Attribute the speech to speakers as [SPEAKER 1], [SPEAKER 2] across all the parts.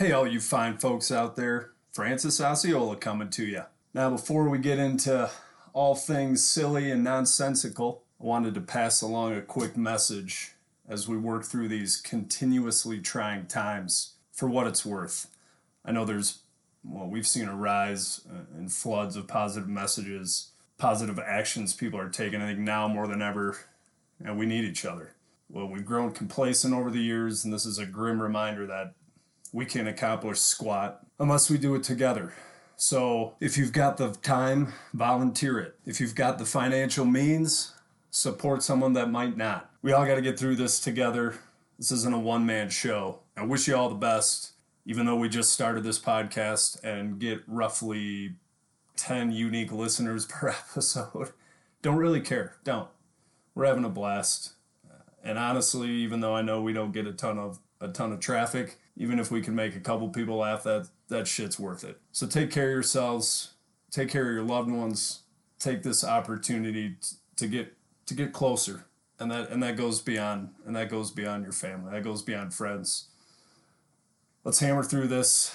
[SPEAKER 1] Hey, all you fine folks out there, Francis Osceola coming to you. Now, before we get into all things silly and nonsensical, I wanted to pass along a quick message as we work through these continuously trying times for what it's worth. I know there's, well, we've seen a rise uh, in floods of positive messages, positive actions people are taking. I think now more than ever, and we need each other. Well, we've grown complacent over the years, and this is a grim reminder that we can't accomplish squat unless we do it together. So if you've got the time, volunteer it. If you've got the financial means, support someone that might not. We all got to get through this together. This isn't a one man show. I wish you all the best, even though we just started this podcast and get roughly 10 unique listeners per episode. Don't really care. Don't. We're having a blast. And honestly, even though I know we don't get a ton of a ton of traffic, even if we can make a couple people laugh, that that shit's worth it. So take care of yourselves, take care of your loved ones, take this opportunity t- to get to get closer, and that and that goes beyond and that goes beyond your family. That goes beyond friends. Let's hammer through this,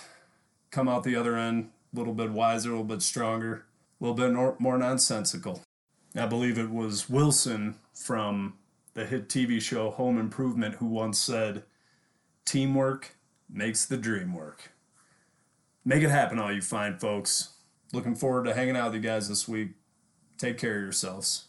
[SPEAKER 1] come out the other end a little bit wiser, a little bit stronger, a little bit more, more nonsensical. I believe it was Wilson from the hit TV show Home Improvement who once said, Teamwork makes the dream work. Make it happen, all you fine folks. Looking forward to hanging out with you guys this week. Take care of yourselves.